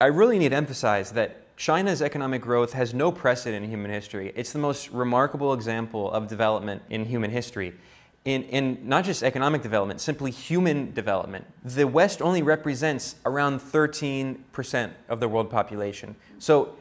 I really need to emphasize that China's economic growth has no precedent in human history. It's the most remarkable example of development in human history. In, in not just economic development, simply human development. The West only represents around 13% of the world population. So,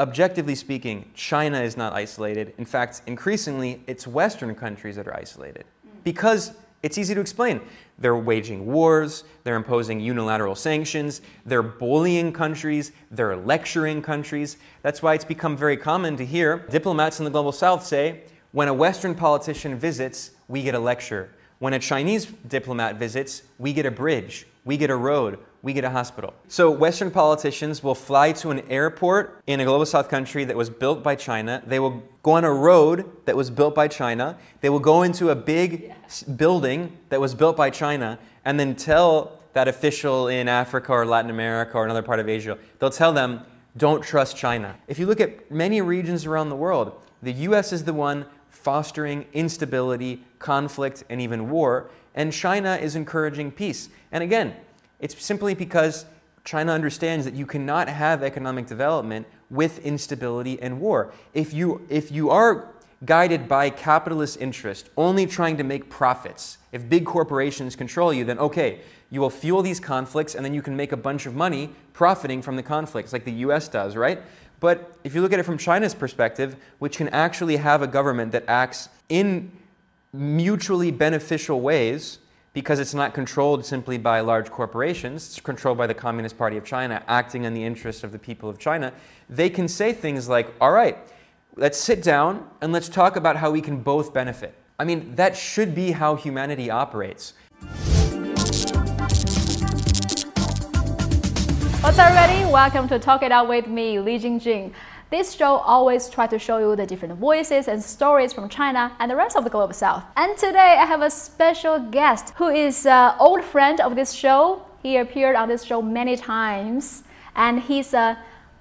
objectively speaking, China is not isolated. In fact, increasingly, it's Western countries that are isolated. Mm. Because it's easy to explain. They're waging wars, they're imposing unilateral sanctions, they're bullying countries, they're lecturing countries. That's why it's become very common to hear diplomats in the global south say, when a Western politician visits, we get a lecture. When a Chinese diplomat visits, we get a bridge, we get a road, we get a hospital. So, Western politicians will fly to an airport in a global south country that was built by China. They will go on a road that was built by China. They will go into a big building that was built by China and then tell that official in Africa or Latin America or another part of Asia, they'll tell them, don't trust China. If you look at many regions around the world, the US is the one fostering instability, conflict, and even war, and China is encouraging peace. And again, it's simply because China understands that you cannot have economic development with instability and war. If you, if you are guided by capitalist interest, only trying to make profits, if big corporations control you, then okay, you will fuel these conflicts and then you can make a bunch of money profiting from the conflicts, like the US does, right? But if you look at it from China's perspective, which can actually have a government that acts in mutually beneficial ways, because it's not controlled simply by large corporations, it's controlled by the Communist Party of China, acting in the interest of the people of China, they can say things like, all right, let's sit down and let's talk about how we can both benefit. I mean, that should be how humanity operates. What's up, everybody? Welcome to Talk It Out with me, Li Jingjing. This show always tries to show you the different voices and stories from China and the rest of the global south. And today I have a special guest who is an old friend of this show. He appeared on this show many times and he's a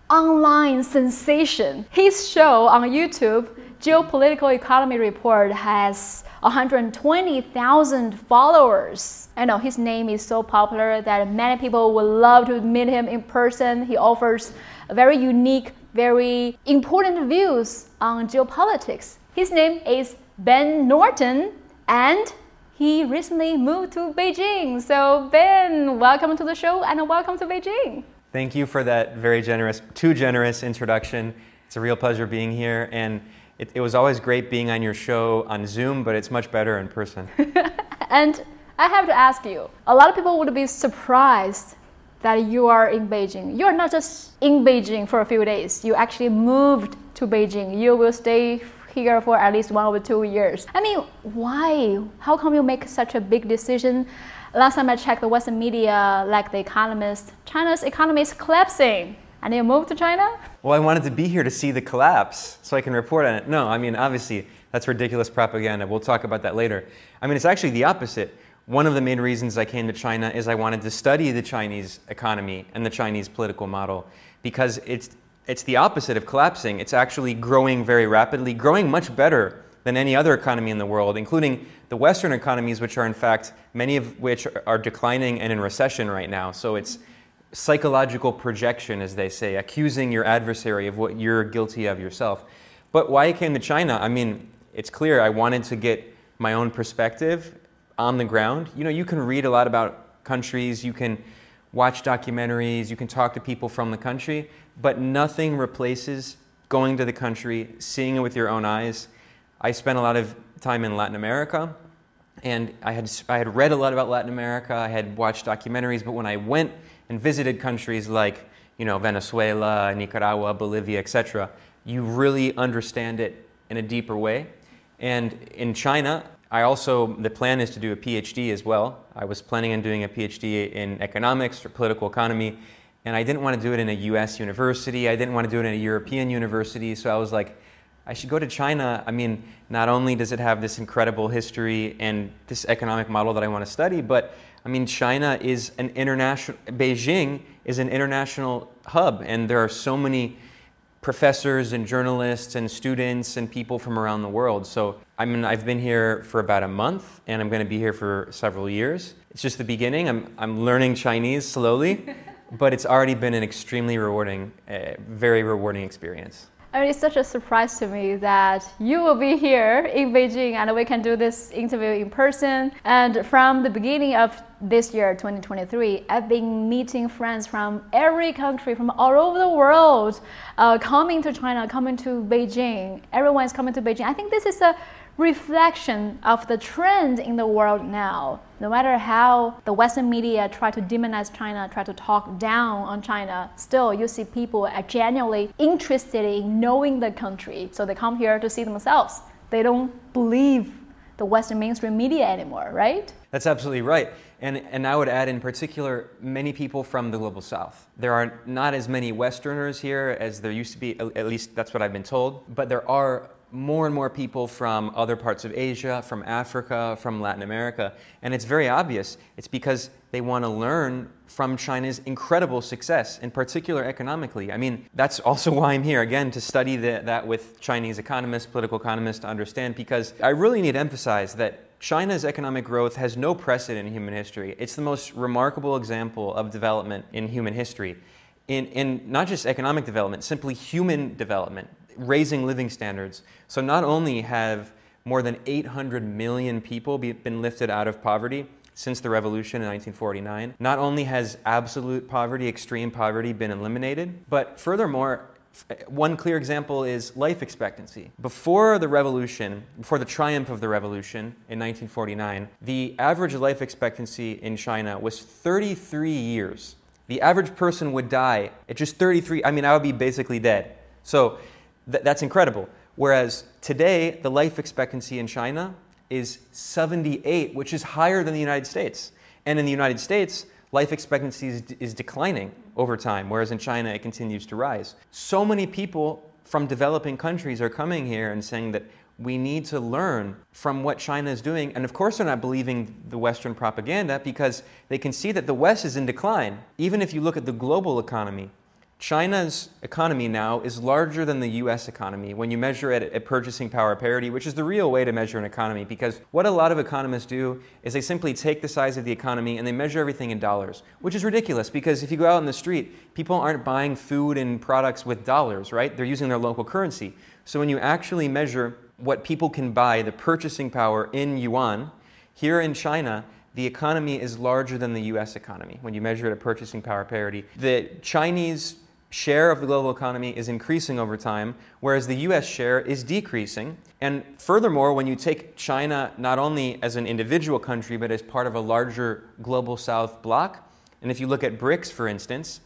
online sensation. His show on YouTube, Geopolitical Economy Report, has 120,000 followers. I know his name is so popular that many people would love to meet him in person. He offers a very unique very important views on geopolitics. His name is Ben Norton, and he recently moved to Beijing. So, Ben, welcome to the show and welcome to Beijing. Thank you for that very generous, too generous introduction. It's a real pleasure being here, and it, it was always great being on your show on Zoom, but it's much better in person. and I have to ask you a lot of people would be surprised that you are in Beijing. You are not just in Beijing for a few days. You actually moved to Beijing. You will stay here for at least one or two years. I mean, why? How come you make such a big decision? Last time I checked the Western media, like The Economist, China's economy is collapsing. And you moved to China? Well, I wanted to be here to see the collapse so I can report on it. No, I mean, obviously, that's ridiculous propaganda. We'll talk about that later. I mean, it's actually the opposite. One of the main reasons I came to China is I wanted to study the Chinese economy and the Chinese political model because it's, it's the opposite of collapsing. It's actually growing very rapidly, growing much better than any other economy in the world, including the Western economies, which are in fact, many of which are declining and in recession right now. So it's psychological projection, as they say, accusing your adversary of what you're guilty of yourself. But why I came to China, I mean, it's clear I wanted to get my own perspective on the ground. You know, you can read a lot about countries, you can watch documentaries, you can talk to people from the country, but nothing replaces going to the country, seeing it with your own eyes. I spent a lot of time in Latin America, and I had, I had read a lot about Latin America, I had watched documentaries, but when I went and visited countries like you know, Venezuela, Nicaragua, Bolivia, etc., you really understand it in a deeper way. And in China, I also, the plan is to do a PhD as well. I was planning on doing a PhD in economics or political economy, and I didn't want to do it in a US university. I didn't want to do it in a European university. So I was like, I should go to China. I mean, not only does it have this incredible history and this economic model that I want to study, but I mean, China is an international, Beijing is an international hub, and there are so many professors and journalists and students and people from around the world. So I mean, I've been here for about a month, and I'm going to be here for several years. It's just the beginning. I'm, I'm learning Chinese slowly, but it's already been an extremely rewarding, uh, very rewarding experience. I mean, it's such a surprise to me that you will be here in Beijing and we can do this interview in person. And from the beginning of this year, 2023, I've been meeting friends from every country, from all over the world, uh, coming to China, coming to Beijing. Everyone is coming to Beijing. I think this is a reflection of the trend in the world now. No matter how the Western media try to demonize China, try to talk down on China, still you see people are genuinely interested in knowing the country. So they come here to see themselves. They don't believe the Western mainstream media anymore, right? That's absolutely right. And, and I would add, in particular, many people from the global south. There are not as many Westerners here as there used to be, at least that's what I've been told, but there are more and more people from other parts of Asia, from Africa, from Latin America. And it's very obvious. It's because they want to learn from China's incredible success, in particular economically. I mean, that's also why I'm here, again, to study the, that with Chinese economists, political economists, to understand, because I really need to emphasize that China's economic growth has no precedent in human history. It's the most remarkable example of development in human history. In, in not just economic development, simply human development raising living standards. So not only have more than 800 million people be, been lifted out of poverty since the revolution in 1949, not only has absolute poverty, extreme poverty been eliminated, but furthermore, one clear example is life expectancy. Before the revolution, before the triumph of the revolution in 1949, the average life expectancy in China was 33 years. The average person would die at just 33. I mean, I would be basically dead. So Th- that's incredible. Whereas today, the life expectancy in China is 78, which is higher than the United States. And in the United States, life expectancy is, is declining over time, whereas in China, it continues to rise. So many people from developing countries are coming here and saying that we need to learn from what China is doing. And of course, they're not believing the Western propaganda because they can see that the West is in decline. Even if you look at the global economy, China's economy now is larger than the US economy when you measure it at purchasing power parity, which is the real way to measure an economy. Because what a lot of economists do is they simply take the size of the economy and they measure everything in dollars, which is ridiculous because if you go out in the street, people aren't buying food and products with dollars, right? They're using their local currency. So when you actually measure what people can buy, the purchasing power in yuan, here in China, the economy is larger than the US economy when you measure it at purchasing power parity. The Chinese share of the global economy is increasing over time, whereas the US share is decreasing. And furthermore, when you take China not only as an individual country, but as part of a larger global south bloc, and if you look at BRICS, for instance,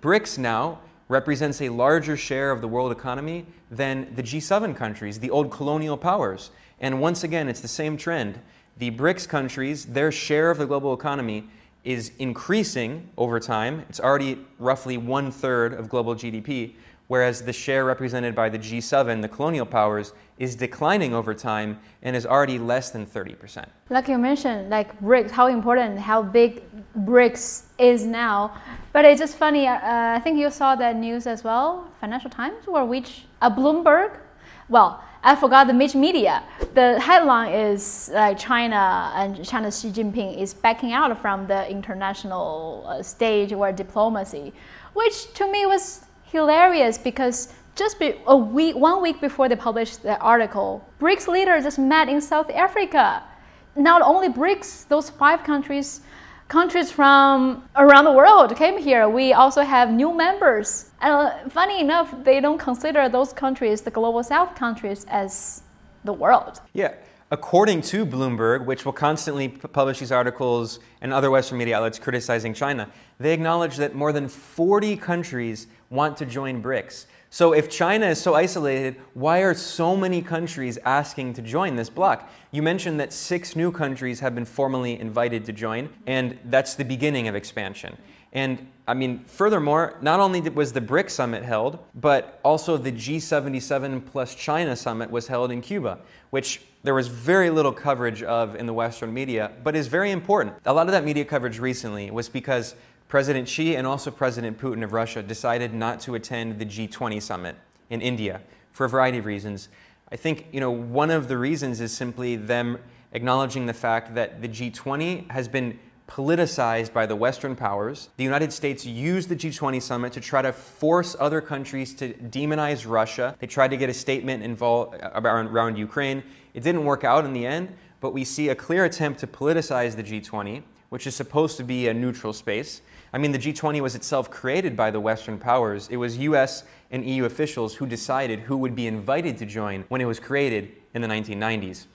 BRICS now represents a larger share of the world economy than the G7 countries, the old colonial powers. And once again, it's the same trend. The BRICS countries, their share of the global economy is increasing over time. It's already roughly one third of global GDP, whereas the share represented by the G7, the colonial powers, is declining over time and is already less than 30%. Like you mentioned, like BRICS, how important, how big BRICS is now. But it's just funny, uh, I think you saw that news as well, Financial Times, or which, uh, Bloomberg. Well, I forgot the which media. The headline is like China and China's Xi Jinping is backing out from the international uh, stage or diplomacy, which to me was hilarious because just a week, one week before they published the article, BRICS leaders just met in South Africa. Not only BRICS, those five countries countries from around the world came here. We also have new members. And uh, funny enough, they don't consider those countries, the global south countries, as the world. Yeah. According to Bloomberg, which will constantly publish these articles and other Western media outlets criticizing China, they acknowledge that more than 40 countries want to join BRICS. So if China is so isolated, why are so many countries asking to join this bloc? You mentioned that six new countries have been formally invited to join, and that's the beginning of expansion. And I mean, furthermore, not only was the BRIC summit held, but also the G77 plus China summit was held in Cuba, which there was very little coverage of in the Western media, but is very important. A lot of that media coverage recently was because President Xi and also President Putin of Russia decided not to attend the G20 summit in India for a variety of reasons. I think you know one of the reasons is simply them acknowledging the fact that the G20 has been politicized by the Western powers. The United States used the G20 summit to try to force other countries to demonize Russia. They tried to get a statement involved around, Ukraine. It didn't work out in the end, but we see a clear attempt to politicize the G20, which is supposed to be a neutral space. I mean, the G20 was itself created by the Western powers. It was US and EU officials who decided who would be invited to join when it was created in the 1990s.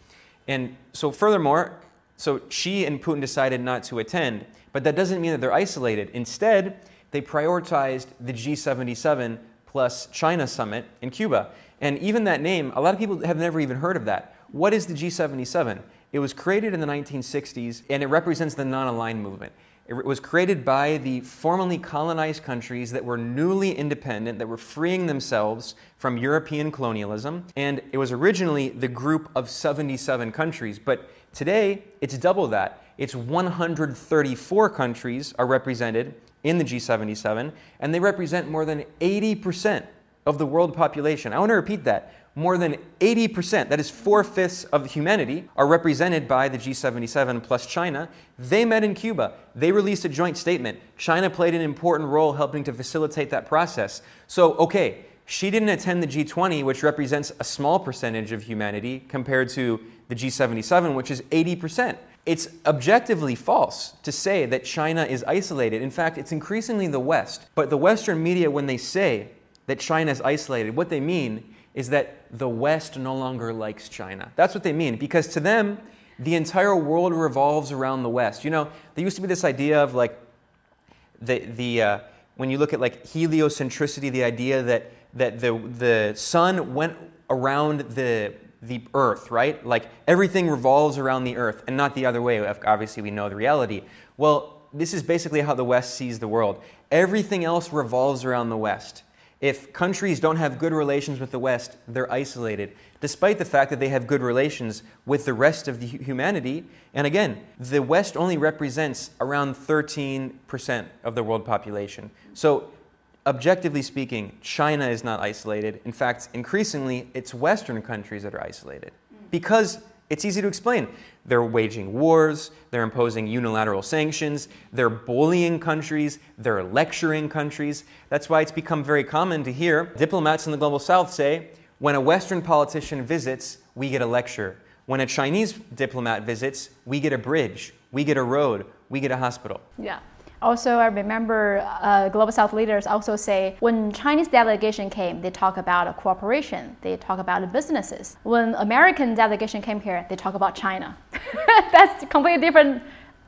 And so, furthermore, so Xi and Putin decided not to attend, but that doesn't mean that they're isolated. Instead, they prioritized the G77 plus China summit in Cuba. And even that name, a lot of people have never even heard of that. What is the G77? It was created in the 1960s and it represents the non aligned movement. It was created by the formerly colonized countries that were newly independent, that were freeing themselves from European colonialism. And it was originally the group of 77 countries. But today, it's double that. It's 134 countries are represented in the G77, and they represent more than 80% of the world population. I want to repeat that more than 80%, that is four fifths of humanity, are represented by the G77 plus China. They met in Cuba. They released a joint statement. China played an important role helping to facilitate that process. So, okay, Xi didn't attend the G20, which represents a small percentage of humanity, compared to the G77, which is 80%. It's objectively false to say that China is isolated. In fact, it's increasingly the West. But the Western media, when they say that China is isolated, what they mean is that the West no longer likes China. That's what they mean, because to them, the entire world revolves around the West. You know, there used to be this idea of like, the, the, uh, when you look at like heliocentricity, the idea that, that the, the sun went around the, the earth, right? Like everything revolves around the earth and not the other way. Obviously, we know the reality. Well, this is basically how the West sees the world. Everything else revolves around the West. If countries don't have good relations with the West, they're isolated, despite the fact that they have good relations with the rest of the humanity. And again, the West only represents around 13% of the world population. So, objectively speaking, China is not isolated. In fact, increasingly, it's Western countries that are isolated. Mm. Because it's easy to explain. They're waging wars, they're imposing unilateral sanctions, they're bullying countries, they're lecturing countries. That's why it's become very common to hear diplomats in the global south say, when a Western politician visits, we get a lecture. When a Chinese diplomat visits, we get a bridge, we get a road, we get a hospital. Yeah. Also, I remember uh, Global South leaders also say when Chinese delegation came, they talk about cooperation, they talk about businesses. When American delegation came here, they talk about China. That's completely different,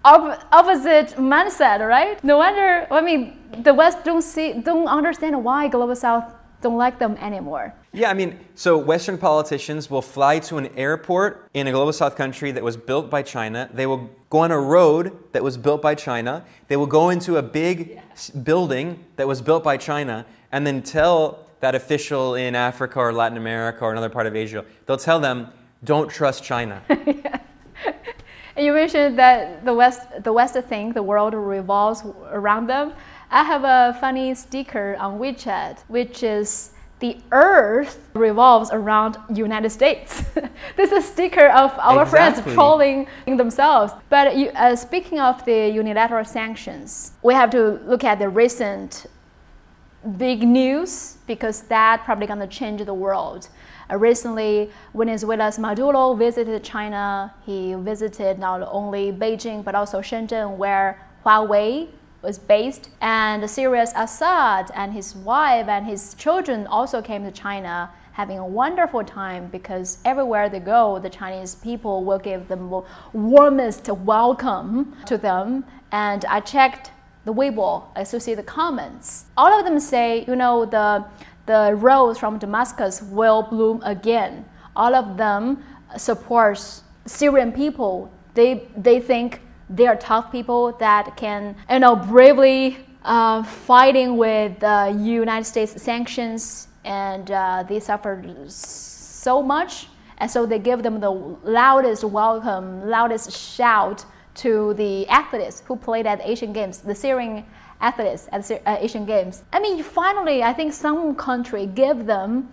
op- opposite mindset, right? No wonder. I mean, the West don't see, don't understand why Global South don't like them anymore. Yeah, I mean, so Western politicians will fly to an airport in a global south country that was built by China. They will go on a road that was built by China. They will go into a big yeah. building that was built by China and then tell that official in Africa or Latin America or another part of Asia, they'll tell them, don't trust China. yeah. You mentioned that the West, the West thing, the world revolves around them. I have a funny sticker on WeChat, which is the Earth revolves around United States. this is a sticker of our exactly. friends trolling themselves. But you, uh, speaking of the unilateral sanctions, we have to look at the recent big news because that probably going to change the world. Uh, recently, Venezuela's Maduro visited China. He visited not only Beijing but also Shenzhen, where Huawei was based. And Syria's Assad and his wife and his children also came to China having a wonderful time because everywhere they go, the Chinese people will give the warmest welcome to them. And I checked the Weibo, I still see the comments. All of them say, you know, the, the rose from Damascus will bloom again. All of them support Syrian people. They, they think they are tough people that can, you know, bravely uh, fighting with the United States sanctions, and uh, they suffered so much, and so they give them the loudest welcome, loudest shout to the athletes who played at Asian Games, the Syrian athletes at uh, Asian Games. I mean, finally, I think some country give them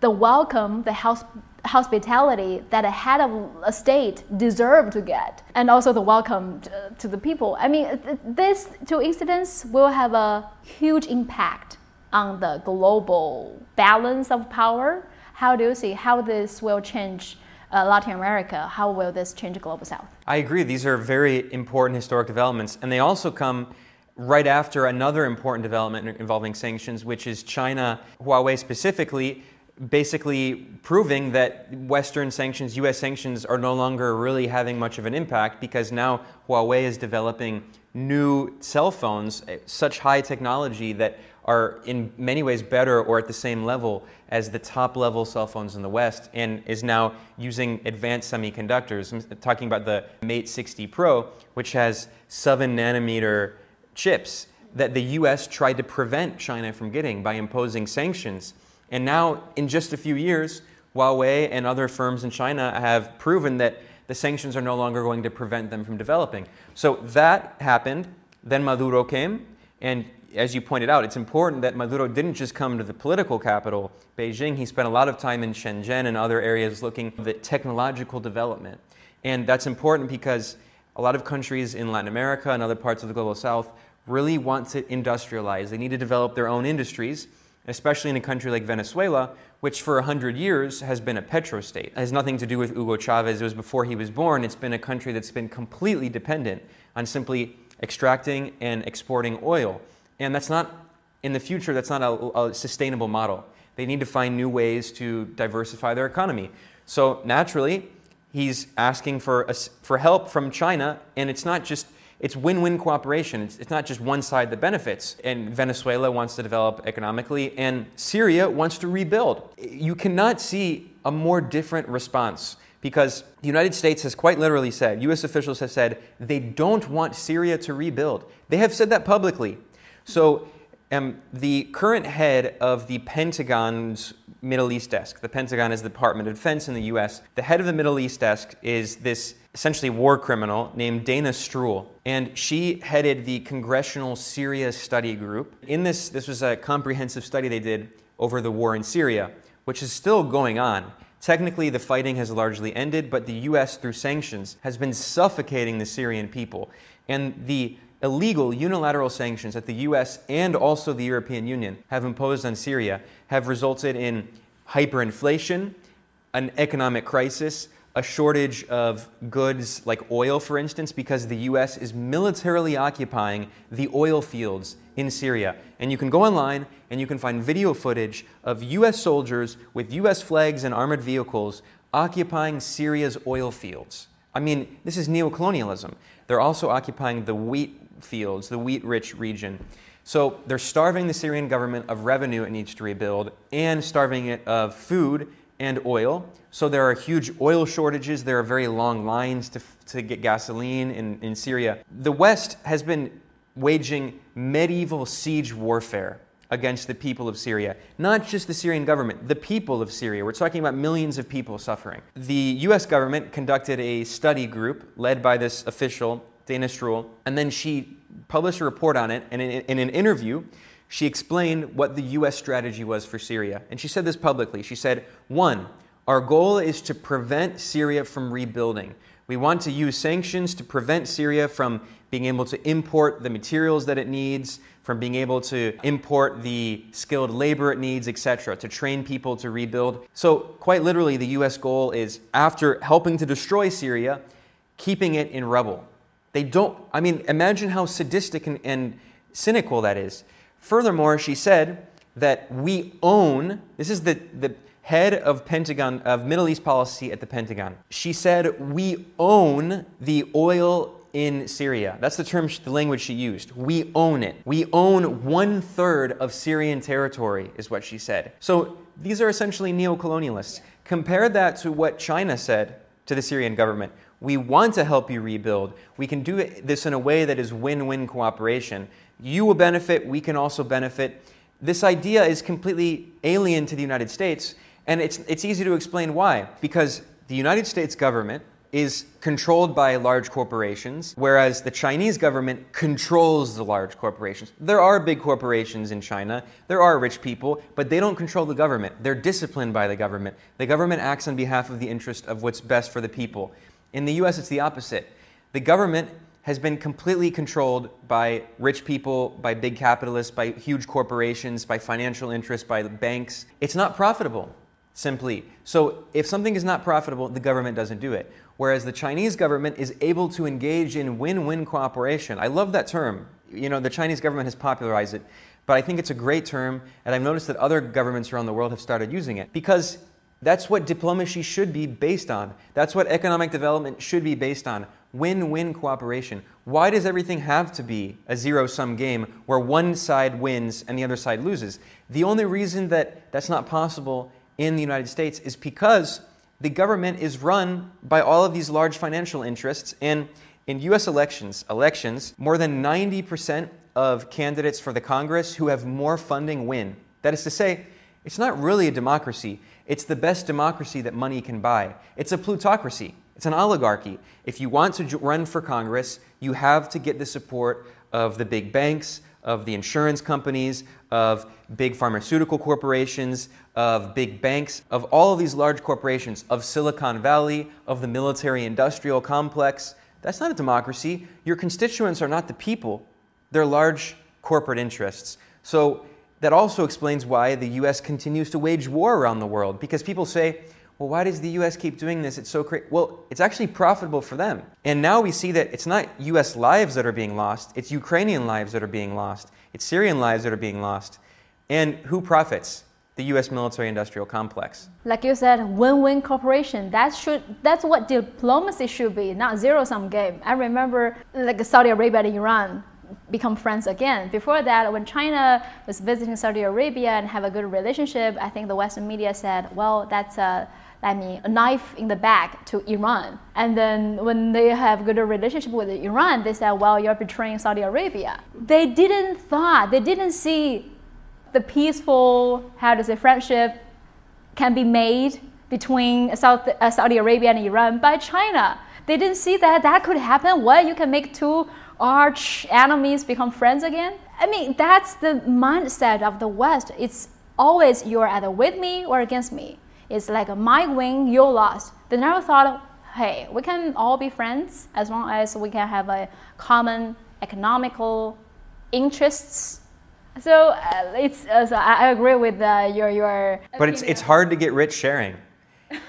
the welcome, the house hospitality that a head of a state deserve to get, and also the welcome to, to the people. I mean, th- these two incidents will have a huge impact on the global balance of power. How do you see how this will change uh, Latin America? How will this change global south? I agree. These are very important historic developments, and they also come right after another important development involving sanctions, which is China, Huawei specifically, basically proving that Western sanctions, US sanctions, are no longer really having much of an impact because now Huawei is developing new cell phones, eh, such high technology that are in many ways better or at the same level as the top level cell phones in the West and is now using advanced semiconductors. I'm talking about the Mate 60 Pro, which has 7 nanometer chips that the US tried to prevent China from getting by imposing sanctions. And now, in just a few years, Huawei and other firms in China have proven that the sanctions are no longer going to prevent them from developing. So that happened. Then Maduro came, and as you pointed out, it's important that Maduro didn't just come to the political capital, Beijing. He spent a lot of time in Shenzhen and other areas looking at technological development. And that's important because a lot of countries in Latin America and other parts of the global south really want to industrialize. They need to develop their own industries, especially in a country like Venezuela, which for 100 years has been a petrostate. It has nothing to do with Hugo Chavez. It was before he was born. It's been a country that's been completely dependent on simply extracting and exporting oil. And that's not, in the future, that's not a, a sustainable model. They need to find new ways to diversify their economy. So naturally, he's asking for, a, for help from China, and it's not just it's win-win cooperation. It's, it's, not just one side that benefits. And Venezuela wants to develop economically, and Syria wants to rebuild. You cannot see a more different response because the United States has quite literally said, U.S. officials have said, they don't want Syria to rebuild. They have said that publicly. So um, the current head of the Pentagon's Middle East desk, the Pentagon is the Department of Defense in the U.S., the head of the Middle East desk is this essentially war criminal named Dana Stroul. And she headed the Congressional Syria Study Group. In this, this was a comprehensive study they did over the war in Syria, which is still going on. Technically, the fighting has largely ended, but the U.S., through sanctions, has been suffocating the Syrian people. And the illegal unilateral sanctions that the US and also the European Union have imposed on Syria have resulted in hyperinflation, an economic crisis, a shortage of goods like oil, for instance, because the US is militarily occupying the oil fields in Syria. And you can go online and you can find video footage of US soldiers with US flags and armored vehicles occupying Syria's oil fields. I mean, this is neocolonialism. They're also occupying the wheat fields, the wheat rich region. So they're starving the Syrian government of revenue it needs to rebuild and starving it of food and oil. So there are huge oil shortages. There are very long lines to, to get gasoline in, in Syria. The West has been waging medieval siege warfare against the people of Syria. Not just the Syrian government, the people of Syria. We're talking about millions of people suffering. The US government conducted a study group led by this official, Dana Stroul, and then she published a report on it. And in, in an interview, she explained what the US strategy was for Syria. And she said this publicly. She said, one, our goal is to prevent Syria from rebuilding. We want to use sanctions to prevent Syria from being able to import the materials that it needs, from being able to import the skilled labor it needs, etc., to train people to rebuild. So, quite literally, the US goal is after helping to destroy Syria, keeping it in rubble. They don't, I mean, imagine how sadistic and, and cynical that is. Furthermore, she said that we own, this is the, the head of Pentagon, of Middle East policy at the Pentagon. She said, we own the oil in Syria. That's the term, the language she used. We own it. We own one third of Syrian territory, is what she said. So these are essentially neo-colonialists. Compare that to what China said to the Syrian government. We want to help you rebuild. We can do this in a way that is win win cooperation. You will benefit, we can also benefit. This idea is completely alien to the United States, and it's, it's easy to explain why. Because the United States government is controlled by large corporations, whereas the Chinese government controls the large corporations. There are big corporations in China, there are rich people, but they don't control the government. They're disciplined by the government. The government acts on behalf of the interest of what's best for the people. In the US, it's the opposite. The government has been completely controlled by rich people, by big capitalists, by huge corporations, by financial interests, by banks. It's not profitable, simply. So if something is not profitable, the government doesn't do it. Whereas the Chinese government is able to engage in win win cooperation. I love that term. You know, the Chinese government has popularized it, but I think it's a great term, and I've noticed that other governments around the world have started using it because that's what diplomacy should be based on. That's what economic development should be based on win win cooperation. Why does everything have to be a zero sum game where one side wins and the other side loses? The only reason that that's not possible in the United States is because the government is run by all of these large financial interests. And in US elections, elections, more than 90% of candidates for the Congress who have more funding win. That is to say, it's not really a democracy. It's the best democracy that money can buy. It's a plutocracy. It's an oligarchy. If you want to run for Congress, you have to get the support of the big banks, of the insurance companies, of big pharmaceutical corporations, of big banks, of all of these large corporations, of Silicon Valley, of the military industrial complex. That's not a democracy. Your constituents are not the people, they're large corporate interests. So that also explains why the US continues to wage war around the world because people say, well, why does the US keep doing this? It's so crazy. Well, it's actually profitable for them. And now we see that it's not US lives that are being lost, it's Ukrainian lives that are being lost, it's Syrian lives that are being lost. And who profits? The US military industrial complex. Like you said, win win cooperation. That should that's what diplomacy should be, not zero sum game. I remember like Saudi Arabia and Iran become friends again. Before that, when China was visiting Saudi Arabia and have a good relationship, I think the Western media said, well, that's a I mean, a knife in the back to Iran. And then when they have good relationship with Iran, they said, well, you're betraying Saudi Arabia. They didn't thought, they didn't see the peaceful, how to say, friendship can be made between South, uh, Saudi Arabia and Iran by China. They didn't see that that could happen. What you can make two arch enemies become friends again? I mean, that's the mindset of the West. It's always you're either with me or against me. It's like my win, your loss. They never thought, hey, we can all be friends as long as we can have a common economical interests. So uh, it's uh, so I agree with uh, your your. But it's it's hard to get rich sharing.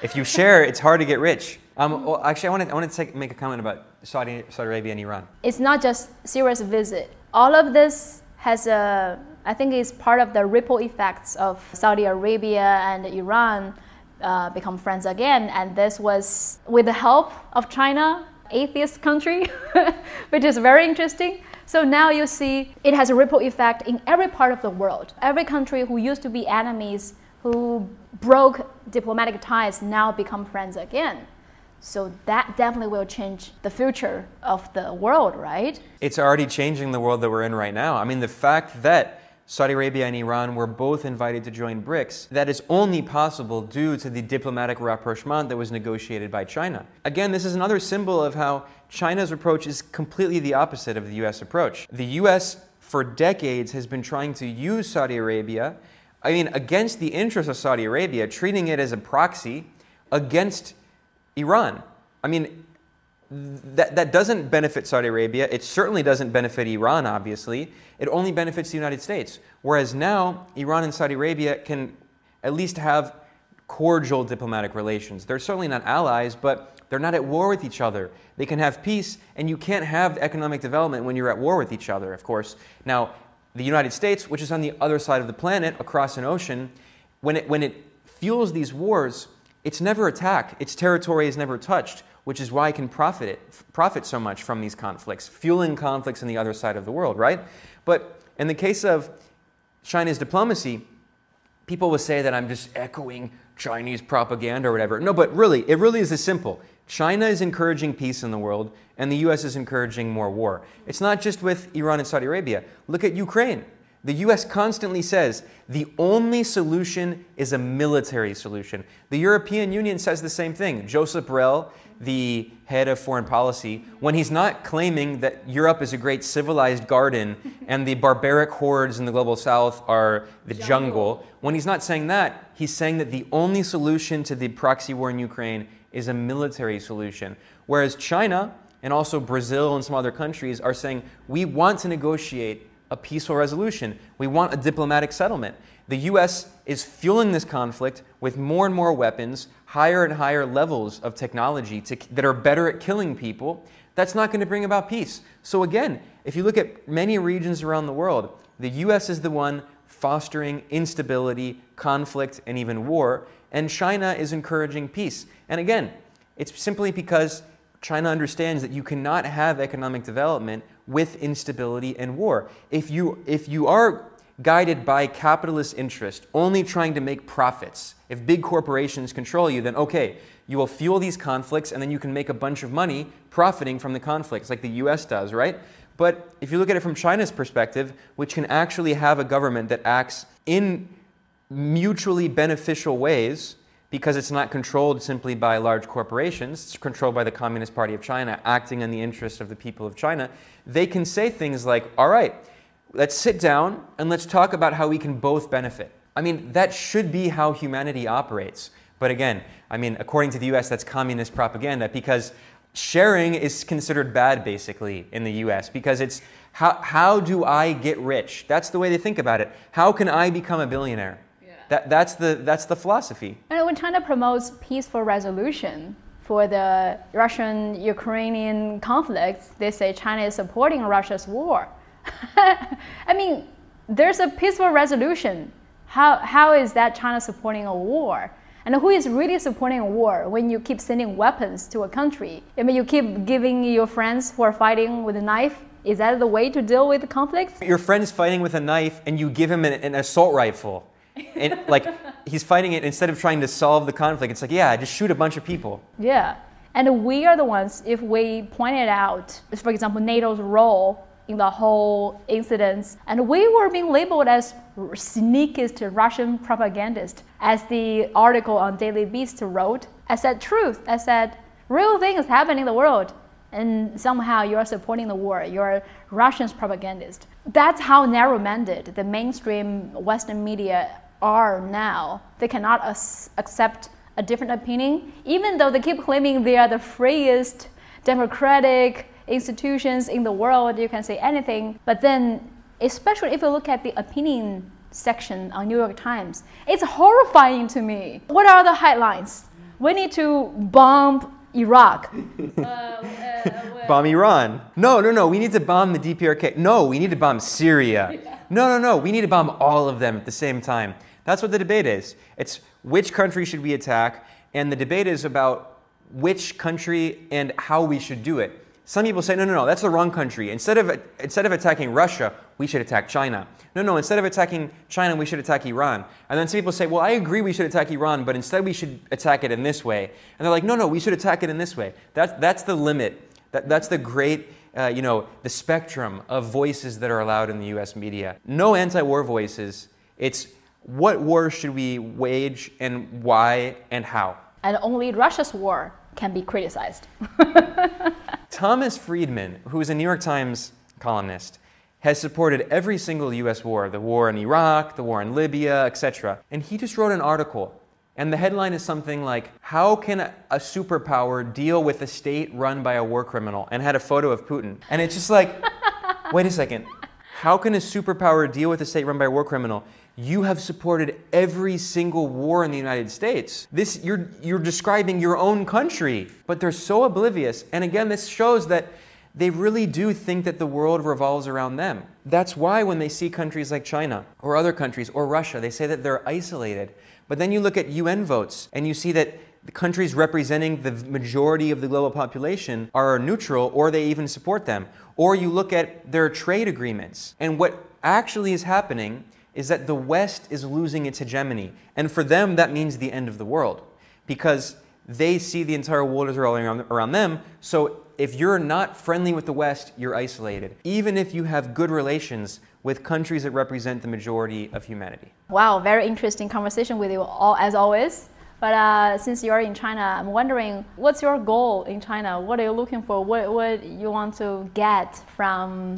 If you share, it's hard to get rich. Um, well, actually, I want to I want to make a comment about Saudi Saudi Arabia and Iran. It's not just Syria's visit. All of this has a I think it's part of the ripple effects of Saudi Arabia and Iran uh, become friends again. And this was with the help of China, atheist country, which is very interesting. So now you see it has a ripple effect in every part of the world. Every country who used to be enemies, who broke diplomatic ties, now become friends again. So that definitely will change the future of the world, right? It's already changing the world that we're in right now. I mean, the fact that Saudi Arabia and Iran were both invited to join BRICS. That is only possible due to the diplomatic rapprochement that was negotiated by China. Again, this is another symbol of how China's approach is completely the opposite of the US approach. The US, for decades, has been trying to use Saudi Arabia, I mean, against the interests of Saudi Arabia, treating it as a proxy against Iran. I mean, that, that doesn't benefit Saudi Arabia. It certainly doesn't benefit Iran, obviously. It only benefits the United States. Whereas now, Iran and Saudi Arabia can at least have cordial diplomatic relations. They're certainly not allies, but they're not at war with each other. They can have peace, and you can't have economic development when you're at war with each other, of course. Now, the United States, which is on the other side of the planet, across an ocean, when it, when it fuels these wars, it's never attacked. Its territory is never touched which is why it can profit, it, profit so much from these conflicts, fueling conflicts on the other side of the world, right? But in the case of China's diplomacy, people will say that I'm just echoing Chinese propaganda or whatever. No, but really, it really is as simple. China is encouraging peace in the world, and the US is encouraging more war. It's not just with Iran and Saudi Arabia. Look at Ukraine. The US constantly says the only solution is a military solution. The European Union says the same thing. Joseph Borrell, the head of foreign policy, when he's not claiming that Europe is a great civilized garden and the barbaric hordes in the global south are the jungle. jungle, when he's not saying that, he's saying that the only solution to the proxy war in Ukraine is a military solution. Whereas China and also Brazil and some other countries are saying we want to negotiate a peaceful resolution. We want a diplomatic settlement. The US is fueling this conflict with more and more weapons, higher and higher levels of technology to, that are better at killing people. That's not going to bring about peace. So, again, if you look at many regions around the world, the US is the one fostering instability, conflict, and even war, and China is encouraging peace. And again, it's simply because China understands that you cannot have economic development with instability and war. If you, if you are guided by capitalist interest, only trying to make profits, if big corporations control you, then okay, you will fuel these conflicts and then you can make a bunch of money profiting from the conflicts, like the US does, right? But if you look at it from China's perspective, which can actually have a government that acts in mutually beneficial ways, because it's not controlled simply by large corporations, it's controlled by the Communist Party of China, acting in the interest of the people of China, they can say things like, all right, let's sit down and let's talk about how we can both benefit. I mean, that should be how humanity operates. But again, I mean, according to the US, that's communist propaganda because sharing is considered bad basically in the US because it's how, how do I get rich? That's the way they think about it. How can I become a billionaire? That, that's, the, that's the philosophy. And when China promotes peaceful resolution for the Russian Ukrainian conflict, they say China is supporting Russia's war. I mean, there's a peaceful resolution. How, how is that China supporting a war? And who is really supporting a war when you keep sending weapons to a country? I mean, you keep giving your friends who are fighting with a knife. Is that the way to deal with conflicts? Your friend is fighting with a knife and you give him an, an assault rifle and like he's fighting it instead of trying to solve the conflict. It's like, yeah, just shoot a bunch of people. Yeah. And we are the ones, if we pointed out, for example, NATO's role in the whole incident, and we were being labeled as sneakiest Russian propagandist, as the article on Daily Beast wrote. I said truth. I said real things happen in the world, and somehow you're supporting the war. You're Russian's propagandist. That's how narrow-minded the mainstream Western media are now. They cannot accept a different opinion, even though they keep claiming they are the freest democratic institutions in the world. You can say anything, but then, especially if you look at the opinion section on New York Times, it's horrifying to me. What are the headlines? We need to bomb Iraq. uh, uh, bomb Iran. No, no, no. We need to bomb the DPRK. No, we need to bomb Syria. No, no, no. We need to bomb all of them at the same time. That's what the debate is. It's which country should we attack, and the debate is about which country and how we should do it. Some people say, no, no, no, that's the wrong country. Instead of, instead of attacking Russia, we should attack China. No, no, instead of attacking China, we should attack Iran. And then some people say, well, I agree we should attack Iran, but instead we should attack it in this way. And they're like, no, no, we should attack it in this way. That's, that's the limit. That, that's the great, uh, you know, the spectrum of voices that are allowed in the US media. No anti war voices. It's what war should we wage and why and how? And only Russia's war can be criticized. Thomas Friedman, who is a New York Times columnist, has supported every single US war the war in Iraq, the war in Libya, etc. And he just wrote an article. And the headline is something like, How can a superpower deal with a state run by a war criminal? And had a photo of Putin. And it's just like, wait a second. How can a superpower deal with a state run by a war criminal? You have supported every single war in the United States. This you're you're describing your own country, but they're so oblivious. And again, this shows that they really do think that the world revolves around them. That's why when they see countries like China or other countries or Russia, they say that they're isolated. But then you look at UN votes and you see that the countries representing the majority of the global population are neutral or they even support them. Or you look at their trade agreements. And what actually is happening is that the West is losing its hegemony. And for them, that means the end of the world. Because they see the entire world as revolving around, around them. So if you're not friendly with the West, you're isolated, even if you have good relations with countries that represent the majority of humanity. Wow, very interesting conversation with you all as always. But uh, since you're in China, I'm wondering what's your goal in China? What are you looking for? What, what you want to get from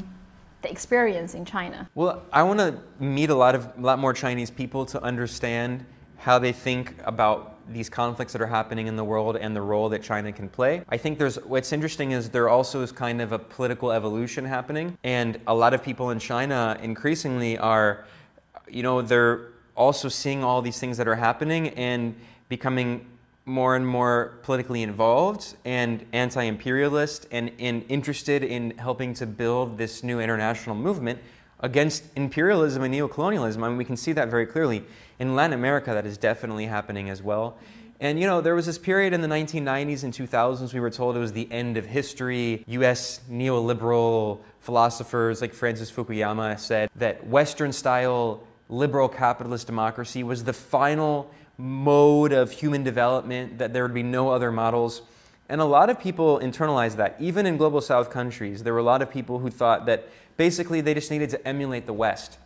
the experience in China? Well, I want to meet a lot of a lot more Chinese people to understand how they think about these conflicts that are happening in the world and the role that China can play. I think there's what's interesting is there also is kind of a political evolution happening, and a lot of people in China increasingly are, you know, they're also seeing all these things that are happening and becoming more and more politically involved and anti imperialist and, and interested in helping to build this new international movement against imperialism and neocolonialism. I mean, we can see that very clearly. In Latin America, that is definitely happening as well. And you know, there was this period in the 1990s and 2000s, we were told it was the end of history. US neoliberal philosophers like Francis Fukuyama said that Western style liberal capitalist democracy was the final mode of human development, that there would be no other models. And a lot of people internalized that. Even in global south countries, there were a lot of people who thought that basically they just needed to emulate the West.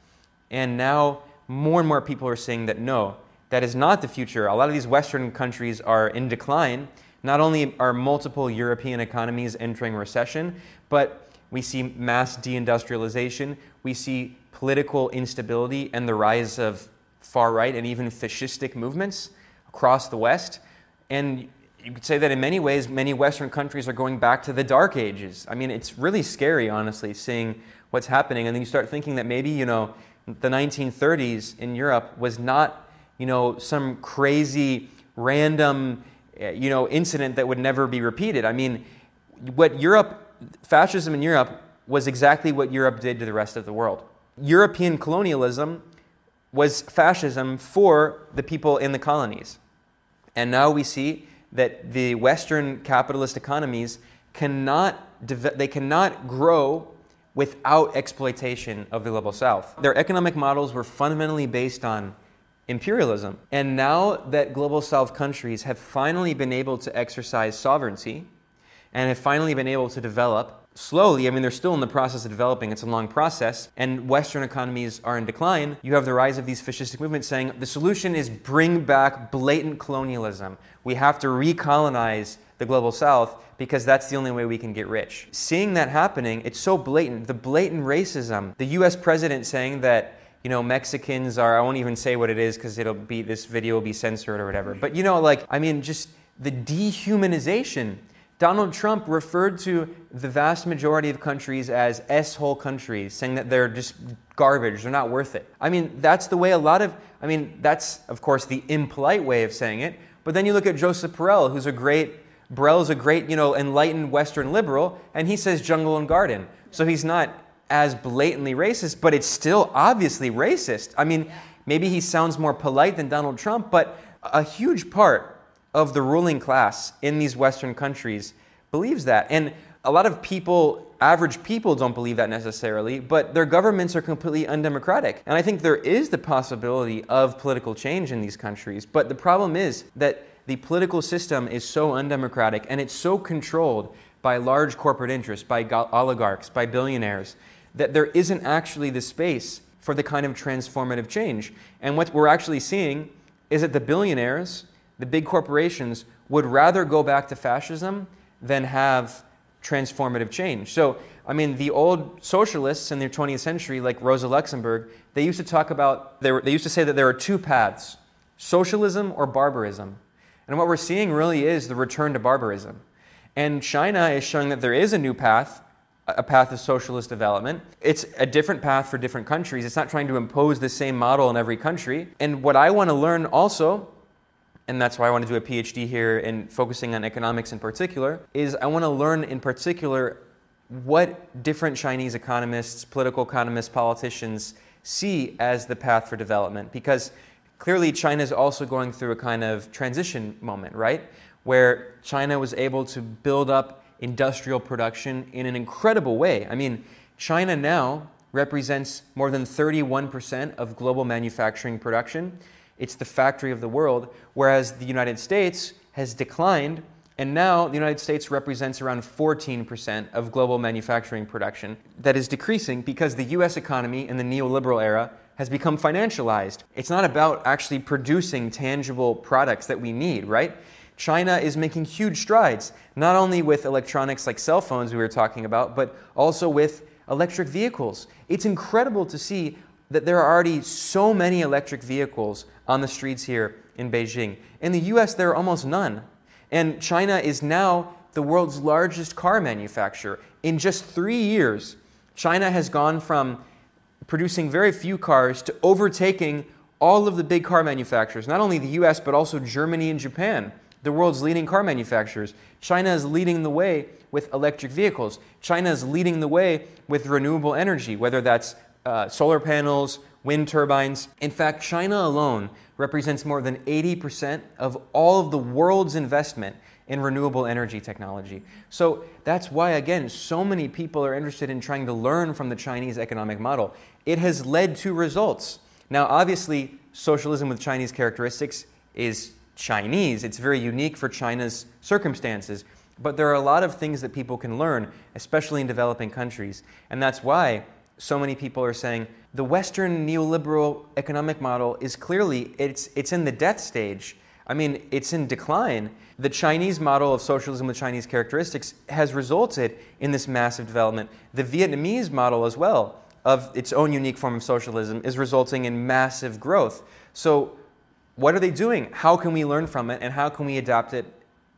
And now more and more people are saying that no, that is not the future. A lot of these Western countries are in decline. Not only are multiple European economies entering recession, but we see mass deindustrialization, we see political instability and the rise of far right and even fascistic movements across the West. And you could say that in many ways, many Western countries are going back to the dark ages. I mean, it's really scary, honestly, seeing what's happening. And then you start thinking that maybe, you know, the 1930s in Europe was not, you know, some crazy, random, eh, you know, incident that would never be repeated. I mean, what Europe, fascism in Europe was exactly what Europe did to the rest of the world. European colonialism was fascism for the people in the colonies. And now we see that the Western capitalist economies cannot, they cannot grow without exploitation of the global south. Their economic models were fundamentally based on imperialism. And now that global south countries have finally been able to exercise sovereignty and have finally been able to develop slowly, I mean, they're still in the process of developing, it's a long process, and Western economies are in decline, you have the rise of these fascistic movements saying the solution is bring back blatant colonialism. We have to recolonize the global south because that's the only way we can get rich. Seeing that happening, it's so blatant. The blatant racism, the US president saying that you know, Mexicans are, I won't even say what it is because it'll be, this video will be censored or whatever. But, you know, like, I mean, just the dehumanization Donald Trump referred to the vast majority of countries as S-hole countries, saying that they're just garbage, they're not worth it. I mean, that's the way a lot of, I mean, that's, of course, the impolite way of saying it. But then you look at Joseph Borrell, who's a great, Borrell is a great, you know, enlightened Western liberal, and he says jungle and garden. So he's not as blatantly racist, but it's still obviously racist. I mean, maybe he sounds more polite than Donald Trump, but a huge part of the ruling class in these Western countries believes that. And a lot of people, average people, don't believe that necessarily, but their governments are completely undemocratic. And I think there is the possibility of political change in these countries. But the problem is that the political system is so undemocratic and it's so controlled by large corporate interests, by oligarchs, by billionaires, that there isn't actually the space for the kind of transformative change. And what we're actually seeing is that the billionaires the big corporations would rather go back to fascism than have transformative change. So, I mean, the old socialists in the 20th century, like Rosa Luxemburg, they used to talk about, they, were, they used to say that there are two paths socialism or barbarism. And what we're seeing really is the return to barbarism. And China is showing that there is a new path, a path of socialist development. It's a different path for different countries. It's not trying to impose the same model in every country. And what I want to learn also and that's why I want to do a PhD here in focusing on economics in particular, is I want to learn in particular what different Chinese economists, political economists, politicians see as the path for development. Because clearly China is also going through a kind of transition moment, right? Where China was able to build up industrial production in an incredible way. I mean, China now represents more than 31% of global manufacturing production. It's the factory of the world, whereas the United States has declined And now the United States represents around 14% of global manufacturing production. That is decreasing because the US economy in the neoliberal era has become financialized. It's not about actually producing tangible products that we need, right? China is making huge strides, not only with electronics like cell phones we were talking about, but also with electric vehicles. It's incredible to see that there are already so many electric vehicles on the streets here in Beijing. In the US, there are almost none. And China is now the world's largest car manufacturer. In just three years, China has gone from producing very few cars to overtaking all of the big car manufacturers, not only the US, but also Germany and Japan, the world's leading car manufacturers. China is leading the way with electric vehicles. China is leading the way with renewable energy, whether that's uh, solar panels, wind turbines. In fact, China alone represents more than 80% of all of the world's investment in renewable energy technology. So that's why, again, so many people are interested in trying to learn from the Chinese economic model. It has led to results. Now, obviously, socialism with Chinese characteristics is Chinese, it's very unique for China's circumstances. But there are a lot of things that people can learn, especially in developing countries. And that's why so many people are saying the Western neoliberal economic model is clearly it's it's in the death stage. I mean, it's in decline. The Chinese model of socialism with Chinese characteristics has resulted in this massive development. The Vietnamese model as well of its own unique form of socialism is resulting in massive growth. So what are they doing? How can we learn from it and how can we adapt it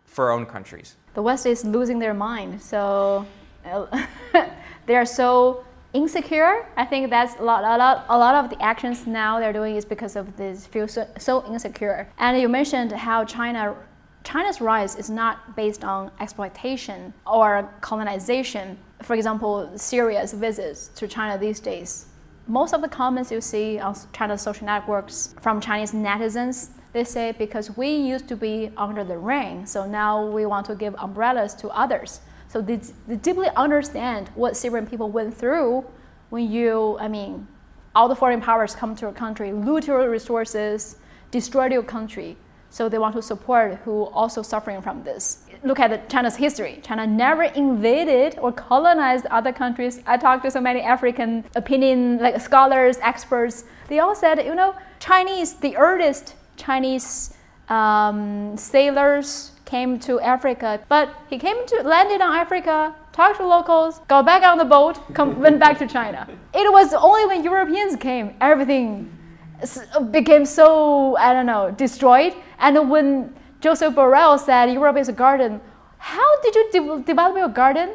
for our own countries? The West is losing their mind. So they are so insecure. I think that's a lot, a lot, a lot of the actions now they're doing is because of this feel so, so insecure. And you mentioned how China, China's rise is not based on exploitation or colonization. For example, Syria's visits to China these days. Most of the comments you see on China's social networks from Chinese netizens, they say because we used to be under the rain, so now we want to give umbrellas to others. So they, they deeply understand what Syrian people went through when you, I mean, all the foreign powers come to your country, loot your resources, destroy your country. So they want to support who also suffering from this. Look at China's history. China never invaded or colonized other countries. I talked to so many African opinion like scholars, experts. They all said, you know, Chinese, the earliest Chinese um, sailors came to Africa. But he came to landed on Africa, talked to locals, got back on the boat, come, went back to China. It was only when Europeans came, everything became so I don't know destroyed. And when Joseph Borrell said Europe is a garden, how did you de- develop your garden?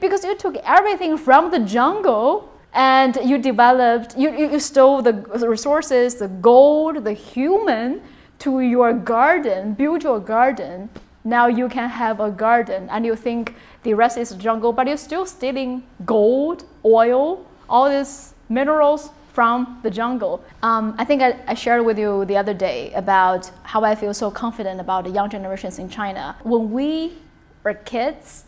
Because you took everything from the jungle and you developed, you, you stole the resources, the gold, the human, to your garden, build your garden. Now you can have a garden, and you think the rest is jungle, but you're still stealing gold, oil, all these minerals from the jungle. Um, I think I, I, shared with you the other day about how I feel so confident about the young generations in China. When we were kids,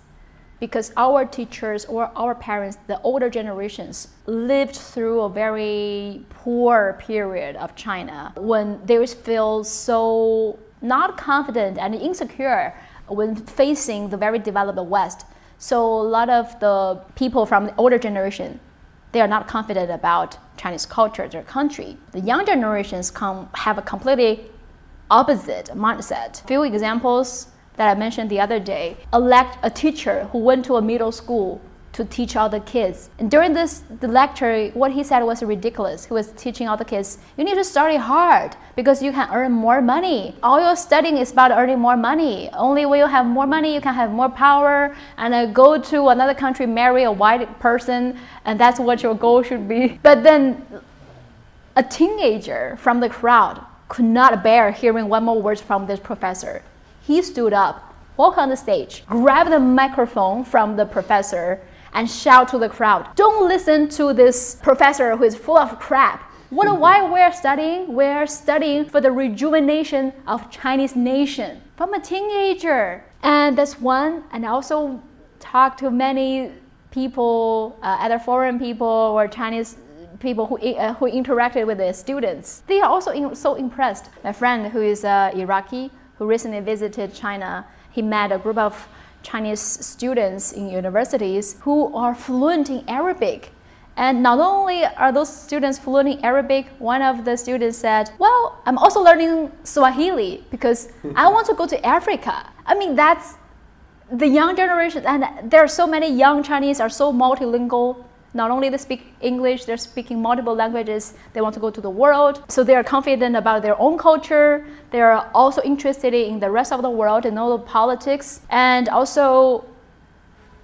because our teachers or our parents, the older generations, lived through a very poor period of China when they feel so not confident and insecure when facing the very developed West. So a lot of the people from the older generation, they are not confident about Chinese culture, their country. The young generations come have a completely opposite mindset. A Few examples that I mentioned the other day, elect a teacher who went to a middle school to teach all the kids. And during this the lecture, what he said was ridiculous. He was teaching all the kids, you need to study hard because you can earn more money. All your studying is about earning more money. Only when you have more money, you can have more power and uh, go to another country, marry a white person, and that's what your goal should be. But then a teenager from the crowd could not bear hearing one more word from this professor he stood up, walked on the stage, grabbed the microphone from the professor, and shout to the crowd, Don't listen to this professor who is full of crap. What why we're studying? We're studying for the rejuvenation of Chinese nation from a teenager. And that's one. And I also talked to many people, uh, other foreign people or Chinese people who, uh, who interacted with the students. They are also in, so impressed. My friend who is uh, Iraqi, who recently visited China, he met a group of Chinese students in universities who are fluent in Arabic. And not only are those students fluent in Arabic, one of the students said, Well, I'm also learning Swahili because I want to go to Africa. I mean, that's the young generation, and there are so many young Chinese are so multilingual. Not only they speak English, they're speaking multiple languages. They want to go to the world, so they are confident about their own culture. They are also interested in the rest of the world and all the politics. And also,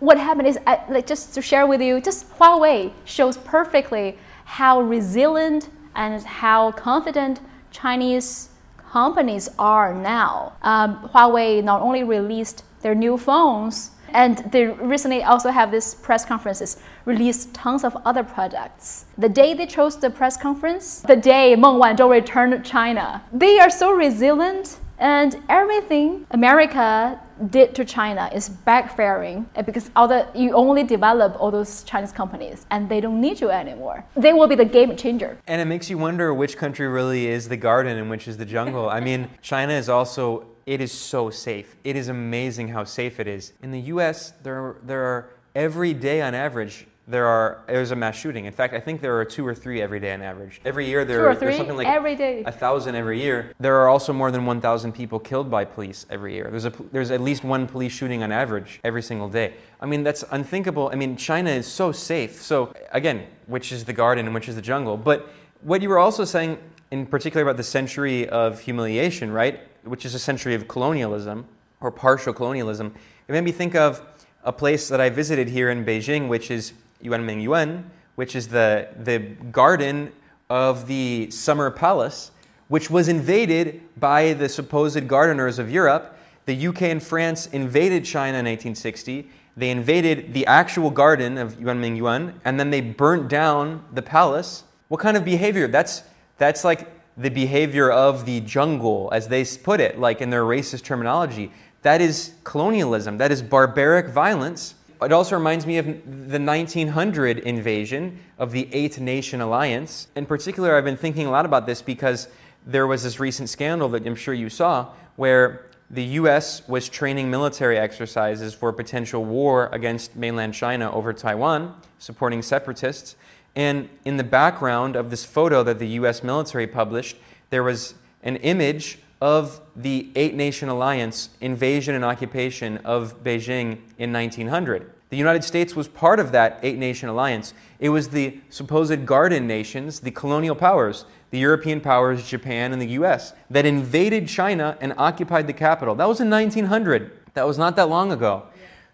what happened is, I, like just to share with you, just Huawei shows perfectly how resilient and how confident Chinese companies are now. Um, Huawei not only released their new phones. And they recently also have this press conferences, released tons of other products. The day they chose the press conference, the day Meng Wanzhou returned to China, they are so resilient and everything America did to China is backfiring because all the, you only develop all those Chinese companies and they don't need you anymore. They will be the game changer. And it makes you wonder which country really is the garden and which is the jungle. I mean, China is also it is so safe. It is amazing how safe it is. In the US, there are, there are every day on average there are there's a mass shooting. In fact, I think there are two or three every day on average. Every year there are there's something like every day. a thousand every year. There are also more than 1,000 people killed by police every year. There's a there's at least one police shooting on average every single day. I mean that's unthinkable. I mean China is so safe. So again, which is the garden and which is the jungle? But what you were also saying in particular about the century of humiliation, right? Which is a century of colonialism or partial colonialism. It made me think of a place that I visited here in Beijing, which is Yuanmingyuan, Yuan, which is the, the garden of the Summer Palace, which was invaded by the supposed gardeners of Europe. The UK and France invaded China in 1860. They invaded the actual garden of Yuanmingyuan, Yuan, and then they burnt down the palace. What kind of behavior? That's that's like the behavior of the jungle, as they put it, like in their racist terminology. That is colonialism. That is barbaric violence. It also reminds me of the 1900 invasion of the Eight Nation Alliance. In particular, I've been thinking a lot about this because there was this recent scandal that I'm sure you saw where the US was training military exercises for potential war against mainland China over Taiwan, supporting separatists. And in the background of this photo that the US military published, there was an image of the Eight Nation Alliance invasion and occupation of Beijing in 1900. The United States was part of that Eight Nation Alliance. It was the supposed garden nations, the colonial powers, the European powers, Japan and the US, that invaded China and occupied the capital. That was in 1900. That was not that long ago.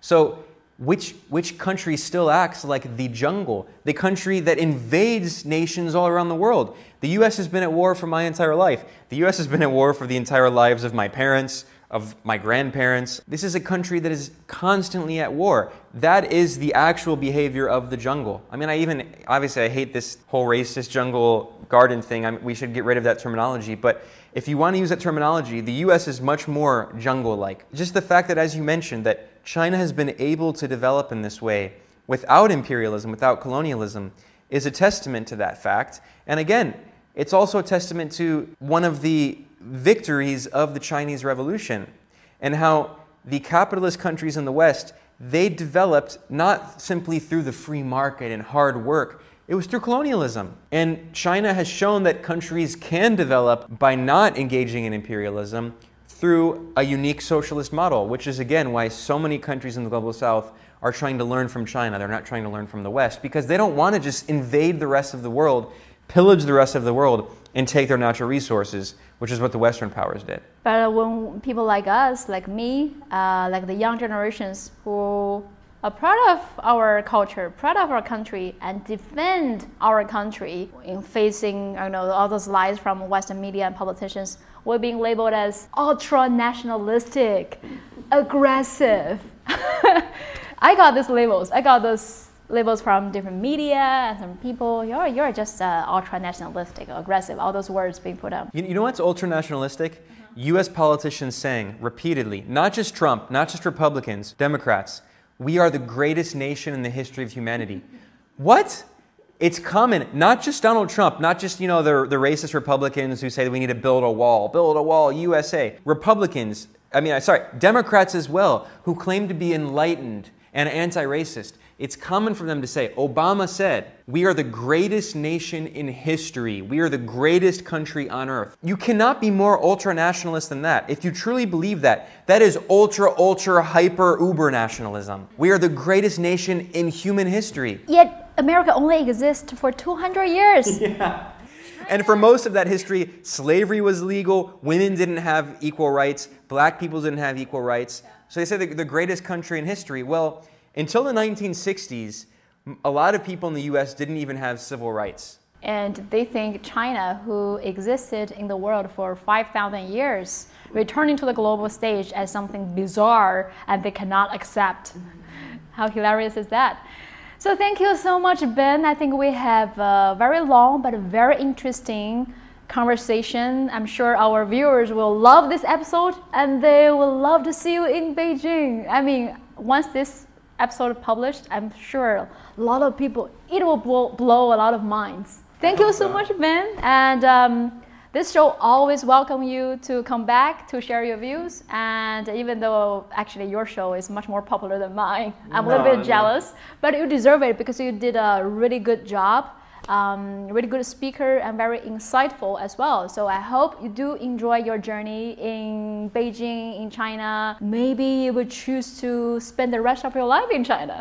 So which, which country still acts like the jungle, the country that invades nations all around the world? The US has been at war for my entire life. The US has been at war for the entire lives of my parents, of my grandparents. This is a country that is constantly at war. That is the actual behavior of the jungle. I mean, I even, obviously, I hate this whole racist jungle garden thing. I mean, we should get rid of that terminology. But if you want to use that terminology, the US is much more jungle like. Just the fact that, as you mentioned, that China has been able to develop in this way without imperialism, without colonialism, is a testament to that fact. And again, it's also a testament to one of the victories of the Chinese Revolution and how the capitalist countries in the West they developed not simply through the free market and hard work, it was through colonialism. And China has shown that countries can develop by not engaging in imperialism through a unique socialist model, which is again why so many countries in the global south are trying to learn from China. They're not trying to learn from the West because they don't want to just invade the rest of the world, pillage the rest of the world, and take their natural resources, which is what the Western powers did. But when people like us, like me, uh, like the young generations who are proud of our culture, proud of our country, and defend our country in facing I know all those lies from Western media and politicians, we're being labeled as ultra nationalistic, aggressive. I got these labels. I got those labels from different media and some people. You're you're just uh, ultra nationalistic, aggressive. All those words being put up. You, you know what's ultra nationalistic? U.S. politicians saying repeatedly, not just Trump, not just Republicans, Democrats we are the greatest nation in the history of humanity. What? It's common, not just Donald Trump, not just, you know, the, the racist Republicans who say we need to build a wall, build a wall, USA. Republicans, I mean, uh, sorry, Democrats as well, who claim to be enlightened and anti racist, it's common for them to say, Obama said, we are the greatest nation in history. We are the greatest country on earth. You cannot be more ultra nationalist than that. If you truly believe that, that is ultra, ultra, hyper, uber nationalism. We are the greatest nation in human history. Yet America only exists for 200 years. Yeah. And for most of that history, slavery was legal, women didn't have equal rights, black people didn't have equal rights. So they say the, the greatest country in history. Well, until the 1960s, a lot of people in the US didn't even have civil rights. And they think China, who existed in the world for 5,000 years, returning to the global stage as something bizarre and they cannot accept. Mm-hmm. How hilarious is that? So thank you so much, Ben. I think we have a very long but very interesting conversation. I'm sure our viewers will love this episode and they will love to see you in Beijing. I mean, once this episode published, I'm sure a lot of people, it will blow, blow a lot of minds. Thank you so much, Ben. And um, this show always welcome you to come back to share your views. And even though actually your show is much more popular than mine, I'm a little bit jealous, but you deserve it because you did a really good job. Um, really good speaker and very insightful as well. So I hope you do enjoy your journey in Beijing, in China. Maybe you would choose to spend the rest of your life in China.